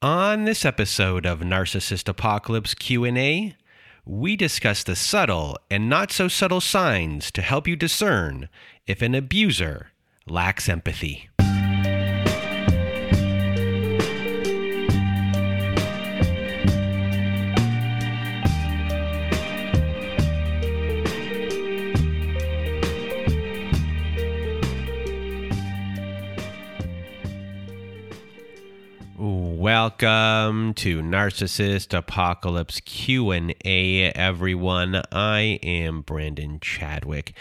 On this episode of Narcissist Apocalypse Q&A, we discuss the subtle and not so subtle signs to help you discern if an abuser lacks empathy. Welcome to Narcissist Apocalypse Q&A everyone. I am Brandon Chadwick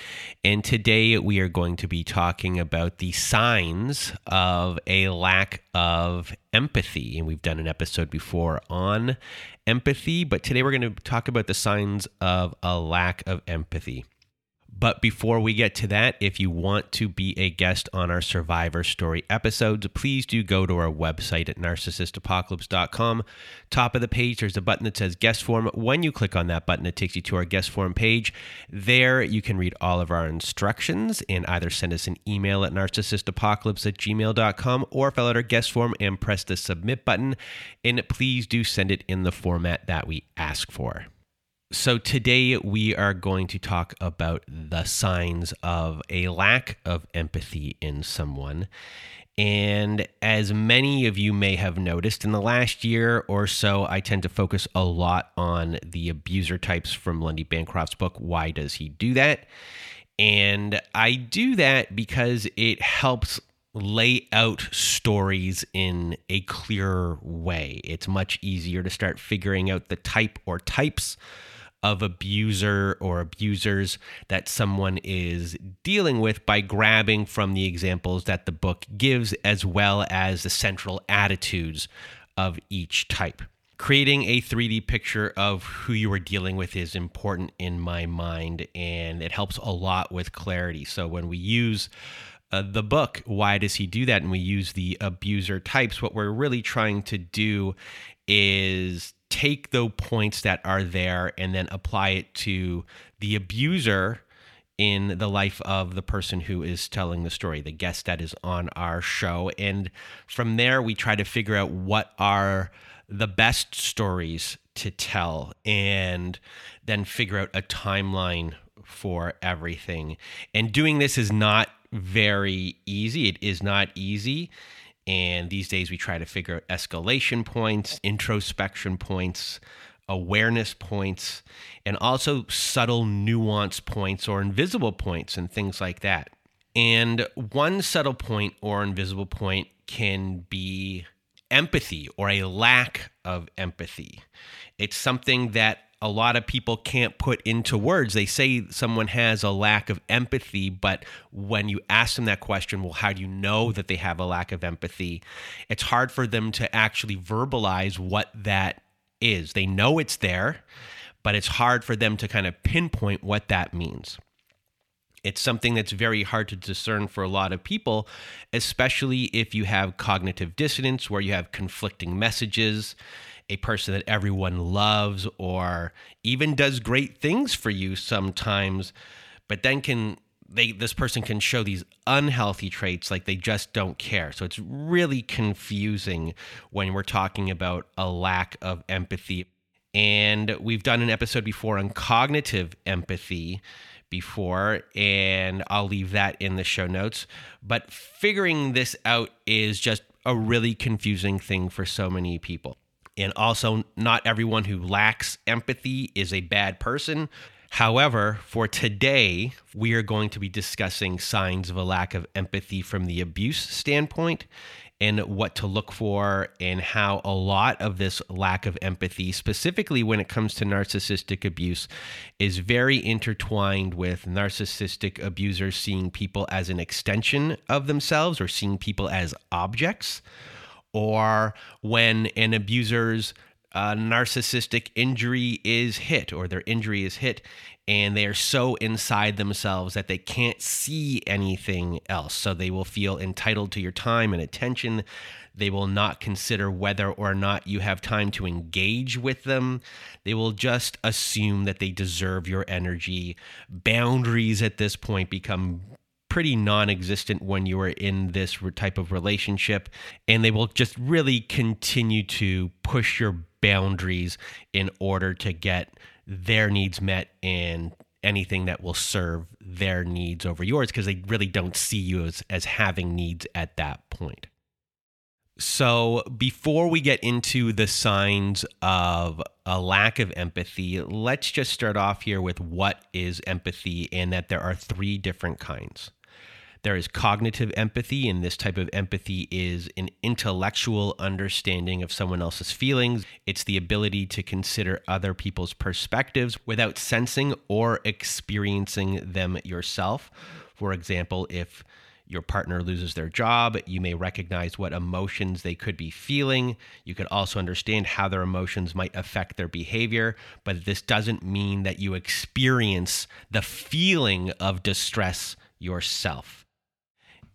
and today we are going to be talking about the signs of a lack of empathy and we've done an episode before on empathy, but today we're going to talk about the signs of a lack of empathy. But before we get to that, if you want to be a guest on our Survivor Story episodes, please do go to our website at narcissistapocalypse.com. Top of the page, there's a button that says guest form. When you click on that button, it takes you to our guest form page. There, you can read all of our instructions and either send us an email at narcissistapocalypse at gmail.com or fill out our guest form and press the submit button. And please do send it in the format that we ask for. So, today we are going to talk about the signs of a lack of empathy in someone. And as many of you may have noticed, in the last year or so, I tend to focus a lot on the abuser types from Lundy Bancroft's book, Why Does He Do That? And I do that because it helps lay out stories in a clearer way. It's much easier to start figuring out the type or types of abuser or abusers that someone is dealing with by grabbing from the examples that the book gives, as well as the central attitudes of each type. Creating a 3D picture of who you are dealing with is important in my mind, and it helps a lot with clarity. So when we use uh, the book, Why Does He Do That? And we use the abuser types, what we're really trying to do is take the points that are there and then apply it to the abuser in the life of the person who is telling the story, the guest that is on our show. And from there, we try to figure out what are the best stories to tell and then figure out a timeline for everything. And doing this is not very easy. It is not easy. And these days we try to figure out escalation points, introspection points, awareness points, and also subtle nuance points or invisible points and things like that. And one subtle point or invisible point can be empathy or a lack of empathy. It's something that a lot of people can't put into words. They say someone has a lack of empathy, but when you ask them that question, well, how do you know that they have a lack of empathy? It's hard for them to actually verbalize what that is. They know it's there, but it's hard for them to kind of pinpoint what that means. It's something that's very hard to discern for a lot of people, especially if you have cognitive dissonance where you have conflicting messages a person that everyone loves or even does great things for you sometimes, but then can they this person can show these unhealthy traits like they just don't care. So it's really confusing when we're talking about a lack of empathy. And we've done an episode before on cognitive empathy before, and I'll leave that in the show notes. But figuring this out is just a really confusing thing for so many people. And also, not everyone who lacks empathy is a bad person. However, for today, we are going to be discussing signs of a lack of empathy from the abuse standpoint and what to look for, and how a lot of this lack of empathy, specifically when it comes to narcissistic abuse, is very intertwined with narcissistic abusers seeing people as an extension of themselves or seeing people as objects or when an abuser's a narcissistic injury is hit or their injury is hit and they are so inside themselves that they can't see anything else. So they will feel entitled to your time and attention. They will not consider whether or not you have time to engage with them. They will just assume that they deserve your energy. Boundaries at this point become pretty non existent when you are in this type of relationship. And they will just really continue to push your boundaries in order to get their needs met and anything that will serve their needs over yours because they really don't see you as, as having needs at that point. So, before we get into the signs of a lack of empathy, let's just start off here with what is empathy and that there are three different kinds. There is cognitive empathy, and this type of empathy is an intellectual understanding of someone else's feelings. It's the ability to consider other people's perspectives without sensing or experiencing them yourself. For example, if your partner loses their job, you may recognize what emotions they could be feeling. You could also understand how their emotions might affect their behavior, but this doesn't mean that you experience the feeling of distress yourself.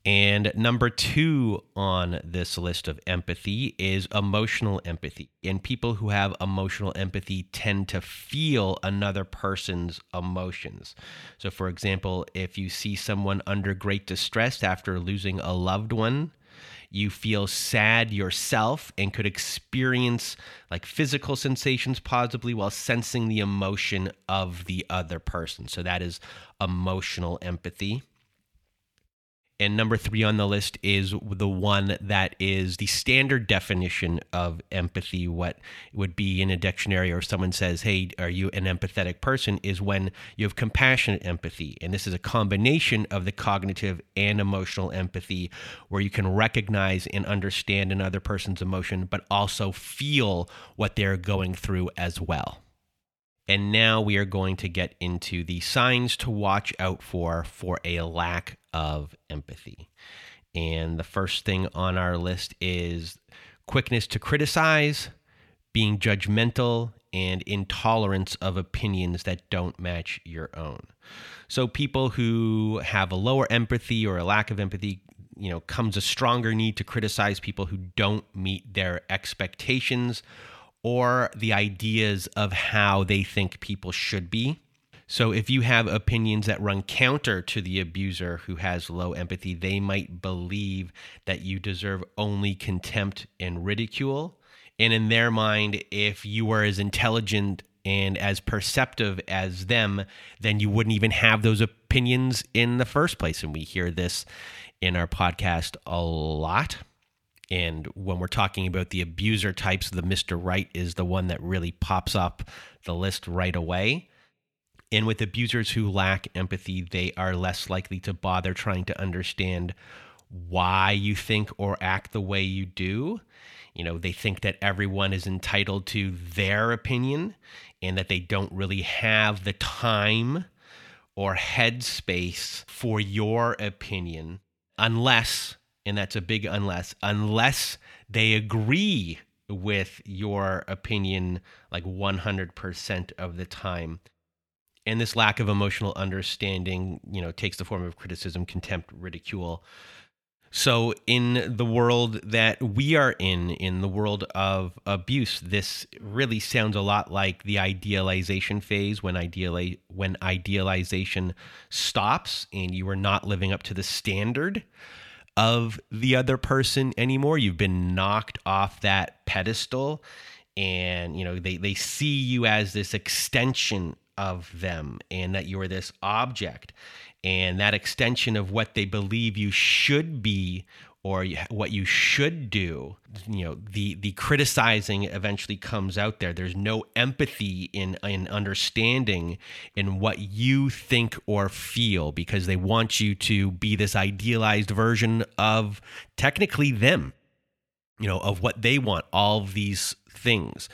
And number two on this list of empathy is emotional empathy. And people who have emotional empathy tend to feel another person's emotions. So, for example, if you see someone under great distress after losing a loved one, you feel sad yourself and could experience like physical sensations possibly while sensing the emotion of the other person. So, that is emotional empathy. And number three on the list is the one that is the standard definition of empathy. What would be in a dictionary, or someone says, Hey, are you an empathetic person? is when you have compassionate empathy. And this is a combination of the cognitive and emotional empathy, where you can recognize and understand another person's emotion, but also feel what they're going through as well. And now we are going to get into the signs to watch out for for a lack of empathy. And the first thing on our list is quickness to criticize, being judgmental, and intolerance of opinions that don't match your own. So, people who have a lower empathy or a lack of empathy, you know, comes a stronger need to criticize people who don't meet their expectations or the ideas of how they think people should be. So, if you have opinions that run counter to the abuser who has low empathy, they might believe that you deserve only contempt and ridicule. And in their mind, if you were as intelligent and as perceptive as them, then you wouldn't even have those opinions in the first place. And we hear this in our podcast a lot. And when we're talking about the abuser types, the Mr. Right is the one that really pops up the list right away. And with abusers who lack empathy, they are less likely to bother trying to understand why you think or act the way you do. You know, they think that everyone is entitled to their opinion and that they don't really have the time or headspace for your opinion unless, and that's a big unless, unless they agree with your opinion like 100% of the time. And this lack of emotional understanding you know takes the form of criticism contempt ridicule. So in the world that we are in in the world of abuse this really sounds a lot like the idealization phase when ideali- when idealization stops and you are not living up to the standard of the other person anymore. You've been knocked off that pedestal and you know they they see you as this extension of them and that you are this object. And that extension of what they believe you should be or what you should do you know the the criticizing eventually comes out there there's no empathy in in understanding in what you think or feel because they want you to be this idealized version of technically them you know, of what they want, all these things.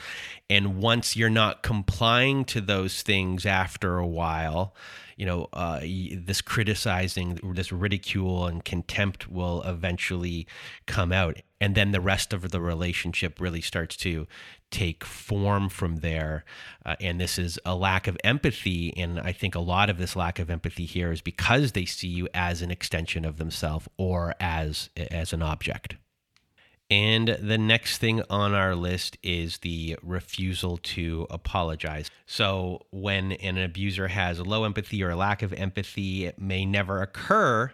And once you're not complying to those things after a while, you know, uh, this criticizing, this ridicule and contempt will eventually come out. And then the rest of the relationship really starts to take form from there. Uh, and this is a lack of empathy. And I think a lot of this lack of empathy here is because they see you as an extension of themselves or as, as an object. And the next thing on our list is the refusal to apologize. So, when an abuser has low empathy or a lack of empathy, it may never occur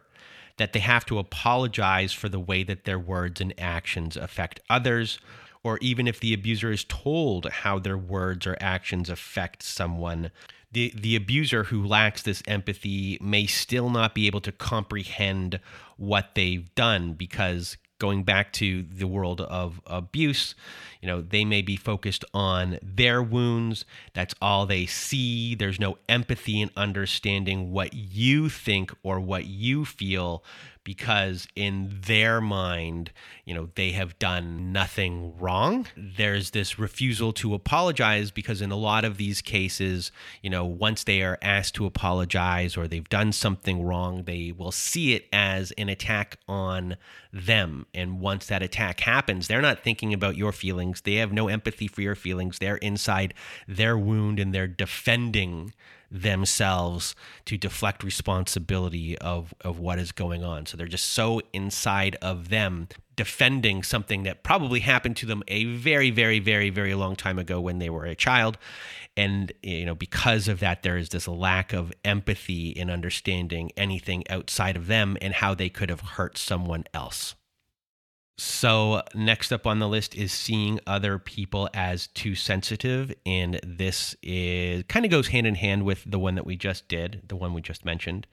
that they have to apologize for the way that their words and actions affect others, or even if the abuser is told how their words or actions affect someone. The, the abuser who lacks this empathy may still not be able to comprehend what they've done because going back to the world of abuse, you know, they may be focused on their wounds. That's all they see. There's no empathy and understanding what you think or what you feel because in their mind, you know, they have done nothing wrong. There's this refusal to apologize because in a lot of these cases, you know, once they are asked to apologize or they've done something wrong, they will see it as an attack on them. And once that attack happens, they're not thinking about your feelings. They have no empathy for your feelings. They're inside their wound and they're defending themselves to deflect responsibility of, of what is going on. So they're just so inside of them defending something that probably happened to them a very, very, very, very long time ago when they were a child. And, you know, because of that, there is this lack of empathy in understanding anything outside of them and how they could have hurt someone else. So, next up on the list is seeing other people as too sensitive. And this is kind of goes hand in hand with the one that we just did, the one we just mentioned.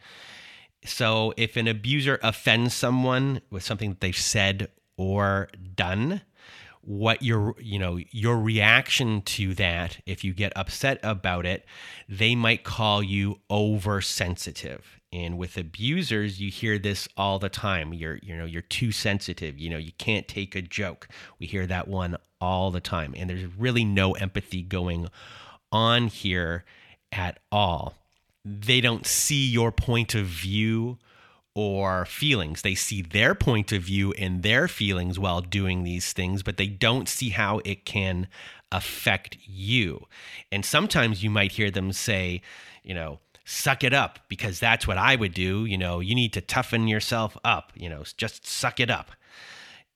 So, if an abuser offends someone with something that they've said or done, what your you know your reaction to that if you get upset about it they might call you oversensitive and with abusers you hear this all the time. You're you know you're too sensitive. You know you can't take a joke. We hear that one all the time. And there's really no empathy going on here at all. They don't see your point of view or feelings. They see their point of view and their feelings while doing these things, but they don't see how it can affect you. And sometimes you might hear them say, you know, suck it up because that's what I would do. You know, you need to toughen yourself up, you know, just suck it up.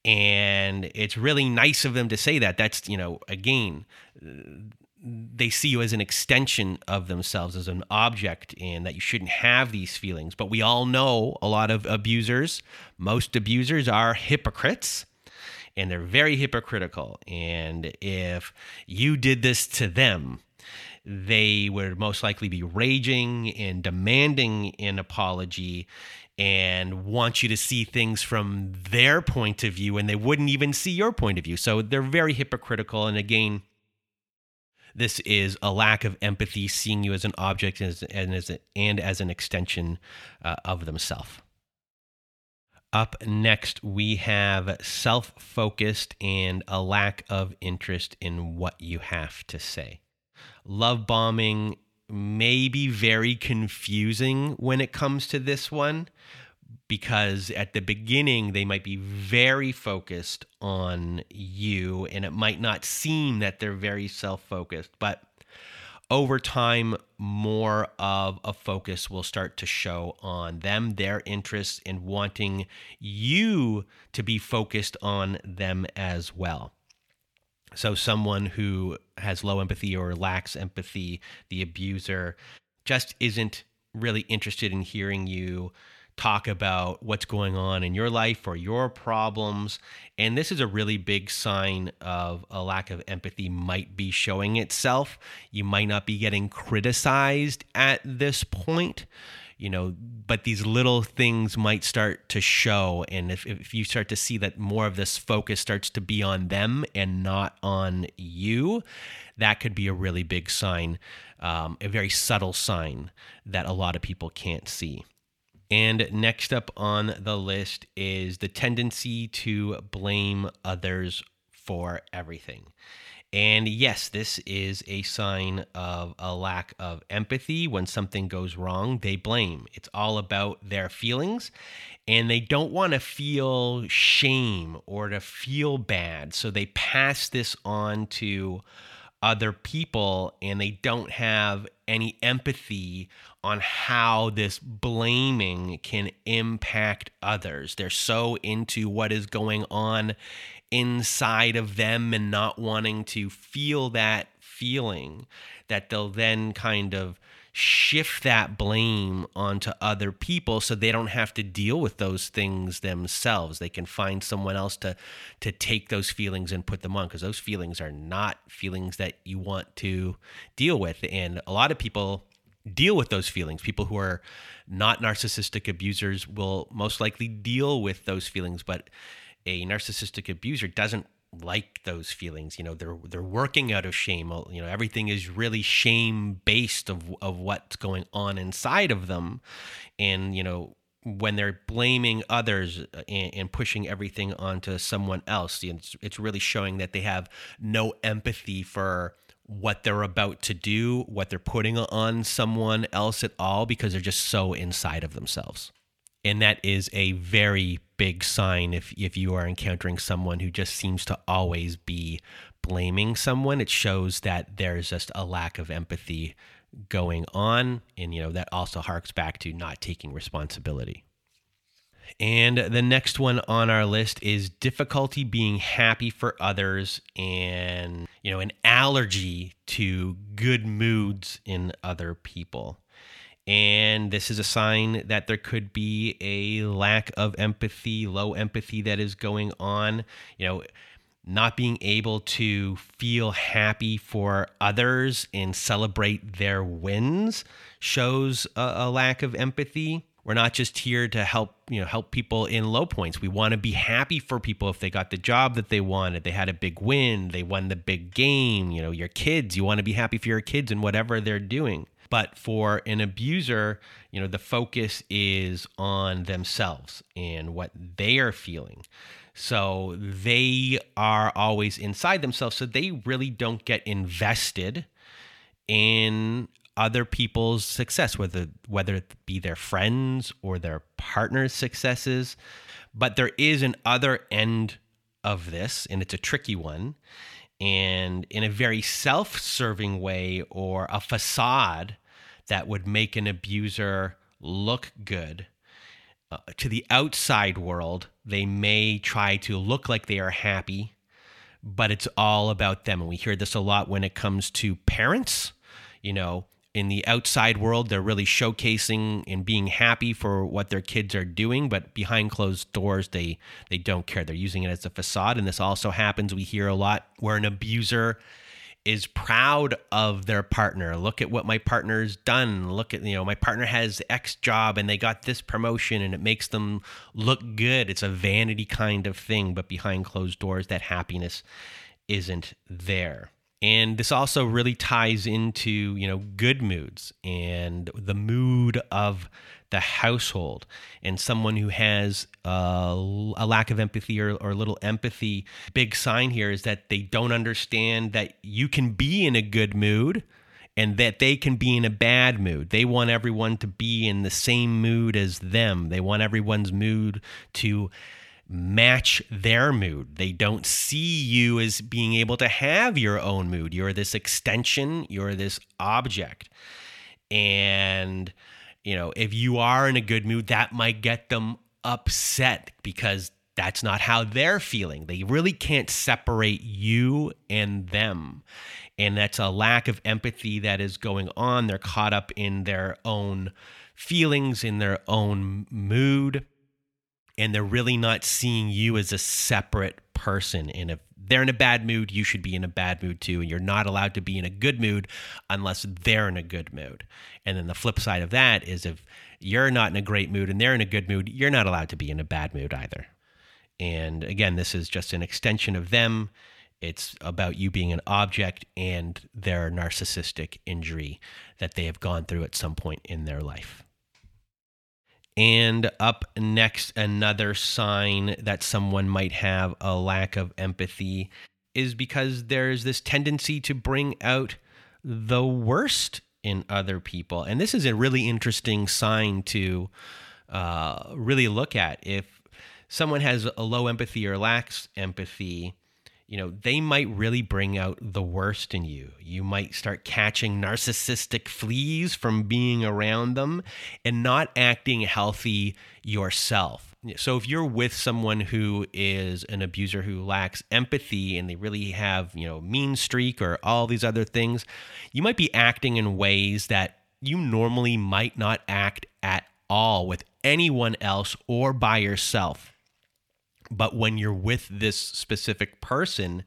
And it's really nice of them to say that. That's, you know, again, they see you as an extension of themselves as an object and that you shouldn't have these feelings but we all know a lot of abusers most abusers are hypocrites and they're very hypocritical and if you did this to them they would most likely be raging and demanding an apology and want you to see things from their point of view and they wouldn't even see your point of view so they're very hypocritical and again this is a lack of empathy, seeing you as an object and as, and as, a, and as an extension uh, of themselves. Up next, we have self focused and a lack of interest in what you have to say. Love bombing may be very confusing when it comes to this one because at the beginning they might be very focused on you and it might not seem that they're very self-focused but over time more of a focus will start to show on them their interests and wanting you to be focused on them as well so someone who has low empathy or lacks empathy the abuser just isn't really interested in hearing you talk about what's going on in your life or your problems. And this is a really big sign of a lack of empathy might be showing itself. You might not be getting criticized at this point. You know, but these little things might start to show. And if, if you start to see that more of this focus starts to be on them and not on you, that could be a really big sign, um, a very subtle sign that a lot of people can't see. And next up on the list is the tendency to blame others for everything. And yes, this is a sign of a lack of empathy. When something goes wrong, they blame. It's all about their feelings, and they don't want to feel shame or to feel bad. So they pass this on to other people and they don't have any empathy on how this blaming can impact others. They're so into what is going on inside of them and not wanting to feel that feeling that they'll then kind of shift that blame onto other people so they don't have to deal with those things themselves. They can find someone else to to take those feelings and put them on because those feelings are not feelings that you want to deal with. And a lot of people deal with those feelings. People who are not narcissistic abusers will most likely deal with those feelings but a narcissistic abuser doesn't like those feelings you know they're they're working out of shame you know everything is really shame based of of what's going on inside of them. And you know when they're blaming others uh, and, and pushing everything onto someone else it's, it's really showing that they have no empathy for what they're about to do what they're putting on someone else at all because they're just so inside of themselves and that is a very big sign if if you are encountering someone who just seems to always be blaming someone. It shows that there's just a lack of empathy going on. And you know that also harks back to not taking responsibility. And the next one on our list is difficulty being happy for others and you know an allergy to good moods in other people and this is a sign that there could be a lack of empathy, low empathy that is going on. You know, not being able to feel happy for others and celebrate their wins shows a, a lack of empathy we're not just here to help you know help people in low points we want to be happy for people if they got the job that they wanted they had a big win they won the big game you know your kids you want to be happy for your kids and whatever they're doing but for an abuser, you know, the focus is on themselves and what they are feeling. So they are always inside themselves. So they really don't get invested in other people's success, whether whether it be their friends or their partner's successes. But there is an other end of this, and it's a tricky one and in a very self serving way or a facade that would make an abuser look good. Uh, to the outside world, they may try to look like they are happy, but it's all about them. And we hear this a lot when it comes to parents. You know, in the outside world, they're really showcasing and being happy for what their kids are doing, but behind closed doors, they they don't care. They're using it as a facade, and this also happens. We hear a lot where an abuser is proud of their partner. Look at what my partner's done. Look at, you know, my partner has X job and they got this promotion and it makes them look good. It's a vanity kind of thing, but behind closed doors, that happiness isn't there and this also really ties into you know good moods and the mood of the household and someone who has uh, a lack of empathy or, or little empathy big sign here is that they don't understand that you can be in a good mood and that they can be in a bad mood. They want everyone to be in the same mood as them. They want everyone's mood to match their mood. They don't see you as being able to have your own mood. You're this extension, you're this object. And, you know, if you are in a good mood, that might get them upset because that's not how they're feeling. They really can't separate you and them. And that's a lack of empathy that is going on. They're caught up in their own feelings, in their own mood and they're really not seeing you as a separate person. And if they're in a bad mood, you should be in a bad mood too. And you're not allowed to be in a good mood unless they're in a good mood. And then the flip side of that is if you're not in a great mood and they're in a good mood, you're not allowed to be in a bad mood either. And again, this is just an extension of them. It's about you being an object and their narcissistic injury that they have gone through at some point in their life. And up next, another sign that someone might have a lack of empathy is because there's this tendency to bring out the worst in other people. And this is a really interesting sign to uh, really look at. If someone has a low empathy or lacks empathy, you know, they might really bring out the worst in you. You might start catching narcissistic fleas from being around them and not acting healthy yourself. So if you're with someone who is an abuser who lacks empathy and they really have, you know, mean streak or all these other things, you might be acting in ways that you normally might not act at all with anyone else or by yourself. But when you're with this specific person,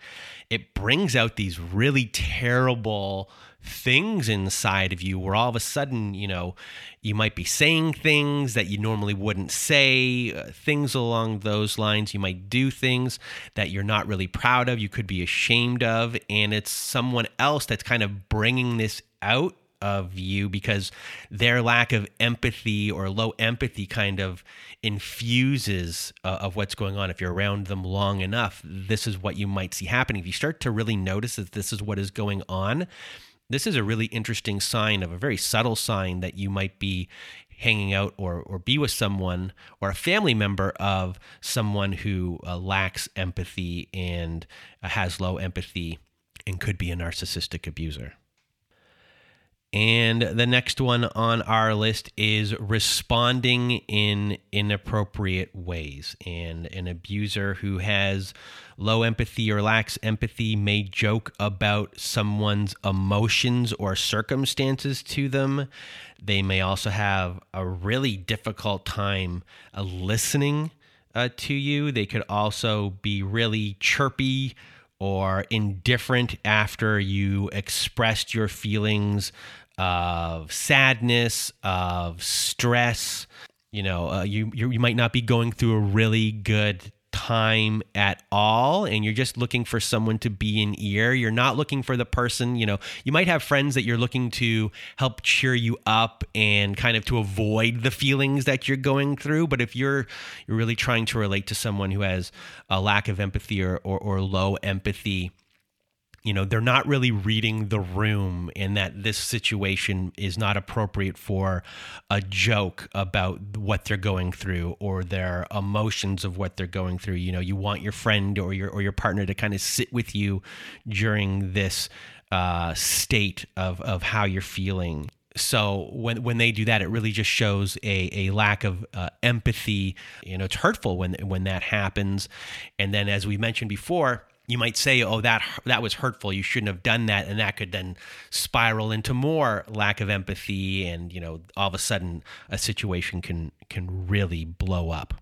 it brings out these really terrible things inside of you where all of a sudden, you know, you might be saying things that you normally wouldn't say, uh, things along those lines. You might do things that you're not really proud of, you could be ashamed of. And it's someone else that's kind of bringing this out of you because their lack of empathy or low empathy kind of infuses uh, of what's going on. If you're around them long enough, this is what you might see happening. If you start to really notice that this is what is going on, this is a really interesting sign of a very subtle sign that you might be hanging out or, or be with someone or a family member of someone who uh, lacks empathy and uh, has low empathy and could be a narcissistic abuser. And the next one on our list is responding in inappropriate ways. And an abuser who has low empathy or lacks empathy may joke about someone's emotions or circumstances to them. They may also have a really difficult time uh, listening uh, to you. They could also be really chirpy or indifferent after you expressed your feelings of sadness, of stress. You know, uh, you you might not be going through a really good time at all and you're just looking for someone to be in ear you're not looking for the person you know you might have friends that you're looking to help cheer you up and kind of to avoid the feelings that you're going through but if you're you're really trying to relate to someone who has a lack of empathy or, or, or low empathy you know they're not really reading the room and that this situation is not appropriate for a joke about what they're going through or their emotions of what they're going through you know you want your friend or your or your partner to kind of sit with you during this uh, state of of how you're feeling so when when they do that, it really just shows a, a lack of uh, empathy. You know, it's hurtful when when that happens. And then, as we mentioned before, you might say, "Oh, that that was hurtful. You shouldn't have done that," and that could then spiral into more lack of empathy, and you know, all of a sudden, a situation can can really blow up.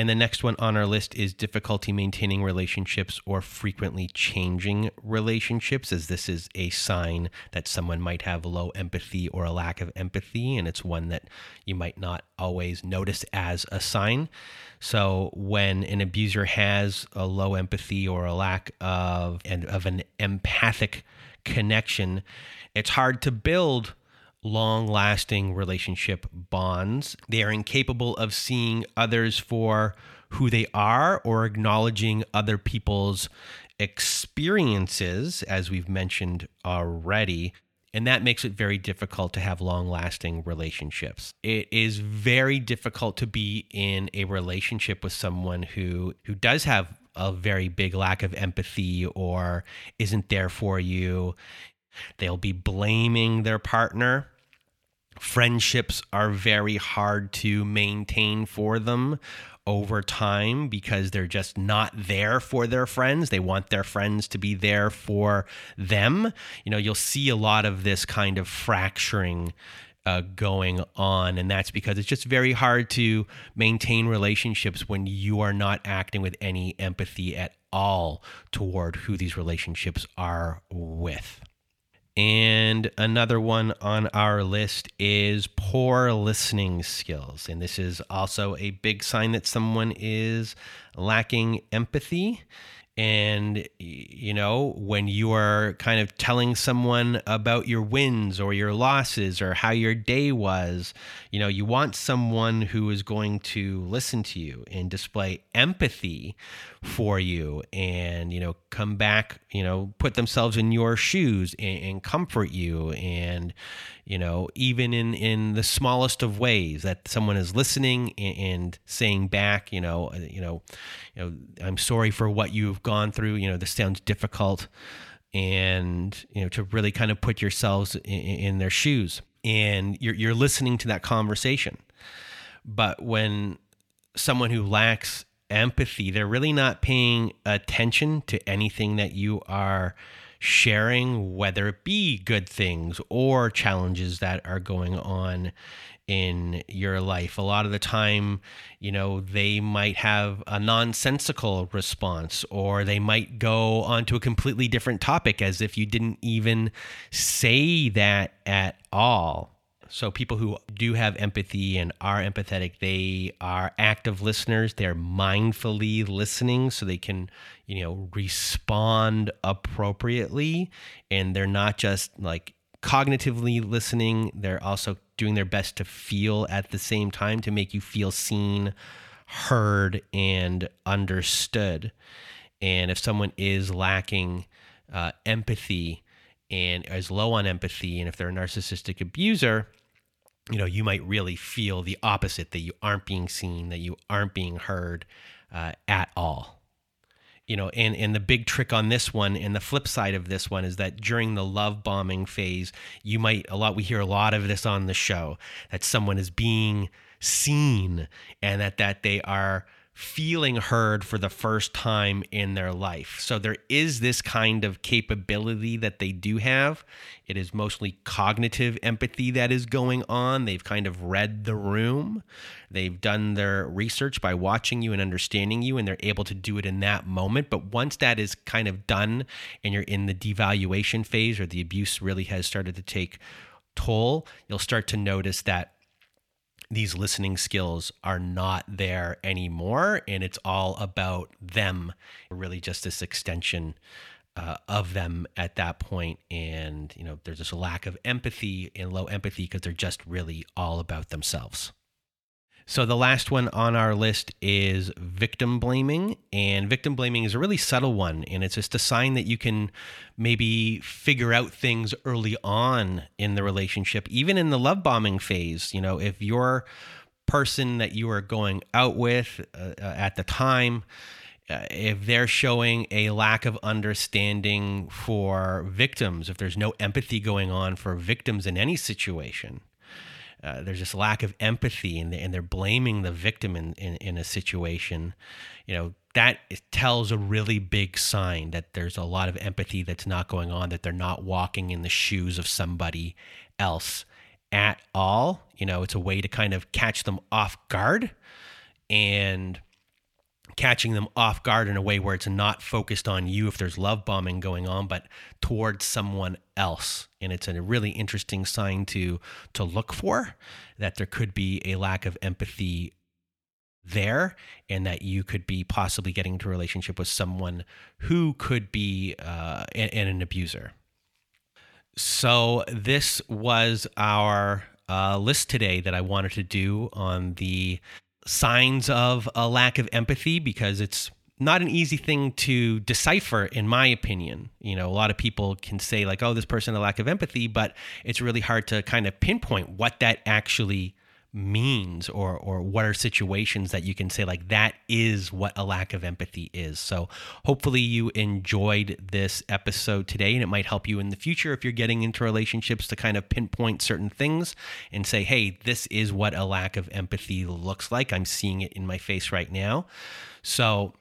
And the next one on our list is difficulty maintaining relationships or frequently changing relationships, as this is a sign that someone might have low empathy or a lack of empathy. And it's one that you might not always notice as a sign. So when an abuser has a low empathy or a lack of, and of an empathic connection, it's hard to build long lasting relationship bonds. They are incapable of seeing others for who they are or acknowledging other people's experiences, as we've mentioned already. And that makes it very difficult to have long lasting relationships. It is very difficult to be in a relationship with someone who, who does have a very big lack of empathy or isn't there for you. They'll be blaming their partner. Friendships are very hard to maintain for them over time because they're just not there for their friends. They want their friends to be there for them. You know, you'll see a lot of this kind of fracturing uh, going on. And that's because it's just very hard to maintain relationships when you are not acting with any empathy at all toward who these relationships are with. And another one on our list is poor listening skills. And this is also a big sign that someone is lacking empathy. And, you know, when you are kind of telling someone about your wins or your losses or how your day was, you know, you want someone who is going to listen to you and display empathy for you and, you know, come back, you know, put themselves in your shoes and, and comfort you. And, you know, even in, in the smallest of ways that someone is listening and, and saying back, you know, uh, you know, you know, I'm sorry for what you've gone through. You know, this sounds difficult, and you know, to really kind of put yourselves in, in their shoes, and you're you're listening to that conversation. But when someone who lacks empathy, they're really not paying attention to anything that you are sharing, whether it be good things or challenges that are going on in your life. A lot of the time, you know, they might have a nonsensical response or they might go onto a completely different topic as if you didn't even say that at all. So, people who do have empathy and are empathetic, they are active listeners. They're mindfully listening so they can, you know, respond appropriately. And they're not just like cognitively listening, they're also doing their best to feel at the same time to make you feel seen, heard, and understood. And if someone is lacking uh, empathy and is low on empathy, and if they're a narcissistic abuser, you know, you might really feel the opposite that you aren't being seen, that you aren't being heard uh, at all. You know and and the big trick on this one and the flip side of this one is that during the love bombing phase you might a lot we hear a lot of this on the show that someone is being seen and that that they are feeling heard for the first time in their life. So there is this kind of capability that they do have. It is mostly cognitive empathy that is going on. They've kind of read the room. They've done their research by watching you and understanding you, and they're able to do it in that moment. But once that is kind of done and you're in the devaluation phase or the abuse really has started to take toll, you'll start to notice that these listening skills are not there anymore and it's all about them really just this extension uh, of them at that point. And you know there's this lack of empathy and low empathy because they're just really all about themselves so the last one on our list is victim blaming. And victim blaming is a really subtle one. And it's just a sign that you can maybe figure out things early on in the relationship, even in the love bombing phase. You know, if your person that you are going out with uh, uh at the time, uh, if they're showing a lack of understanding for victims, if there's no empathy going on for victims in any situation, uh, there's this lack of empathy and, and they're blaming the victim in, in, in a situation, you know, that tells a really big sign that there's a lot of empathy that's not going on, that they're not walking in the shoes of somebody else at all. You know, it's a way to kind of catch them off guard and catching them off guard in a way where it's not focused on you if there's love bombing going on, but towards someone else. And it's a really interesting sign to to look for that there could be a lack of empathy there and that you could be possibly getting into a relationship with someone who could be uh, an, an abuser. So this was our uh, list today that I wanted to do on the signs of a lack of empathy because it's not an easy thing to decipher in my opinion. You know a lot of people can say like oh this person a lack of empathy but it's really hard to kind of pinpoint what that actually means or or what are situations that you can say like that is what a lack of empathy is. So hopefully you enjoyed this episode today and it might help you in the future if you're getting into relationships to kind of pinpoint certain things and say, "Hey, this is what a lack of empathy looks like. I'm seeing it in my face right now." So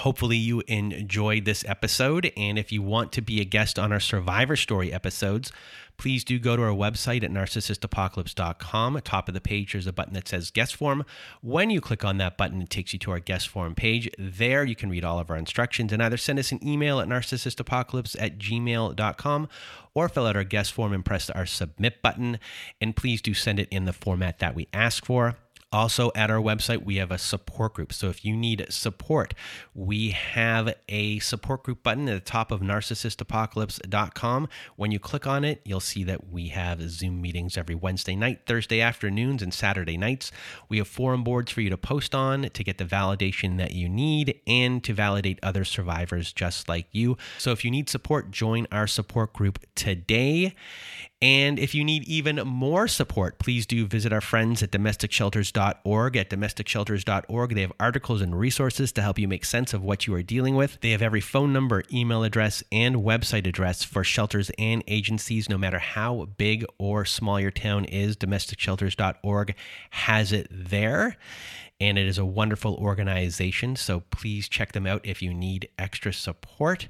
Hopefully, you enjoyed this episode. And if you want to be a guest on our Survivor Story episodes, please do go to our website at narcissistapocalypse.com. At top of the page, there's a button that says guest form. When you click on that button, it takes you to our guest form page. There, you can read all of our instructions and either send us an email at narcissistapocalypse at gmail.com or fill out our guest form and press our submit button. And please do send it in the format that we ask for. Also, at our website, we have a support group. So, if you need support, we have a support group button at the top of narcissistapocalypse.com. When you click on it, you'll see that we have Zoom meetings every Wednesday night, Thursday afternoons, and Saturday nights. We have forum boards for you to post on to get the validation that you need and to validate other survivors just like you. So, if you need support, join our support group today. And if you need even more support, please do visit our friends at domesticshelters.org. At domesticshelters.org, they have articles and resources to help you make sense of what you are dealing with. They have every phone number, email address, and website address for shelters and agencies, no matter how big or small your town is. Domesticshelters.org has it there and it is a wonderful organization. So please check them out if you need extra support.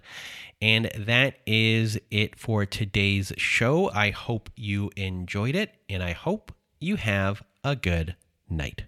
And that is it for today's show. I hope you enjoyed it, and I hope you have a good night.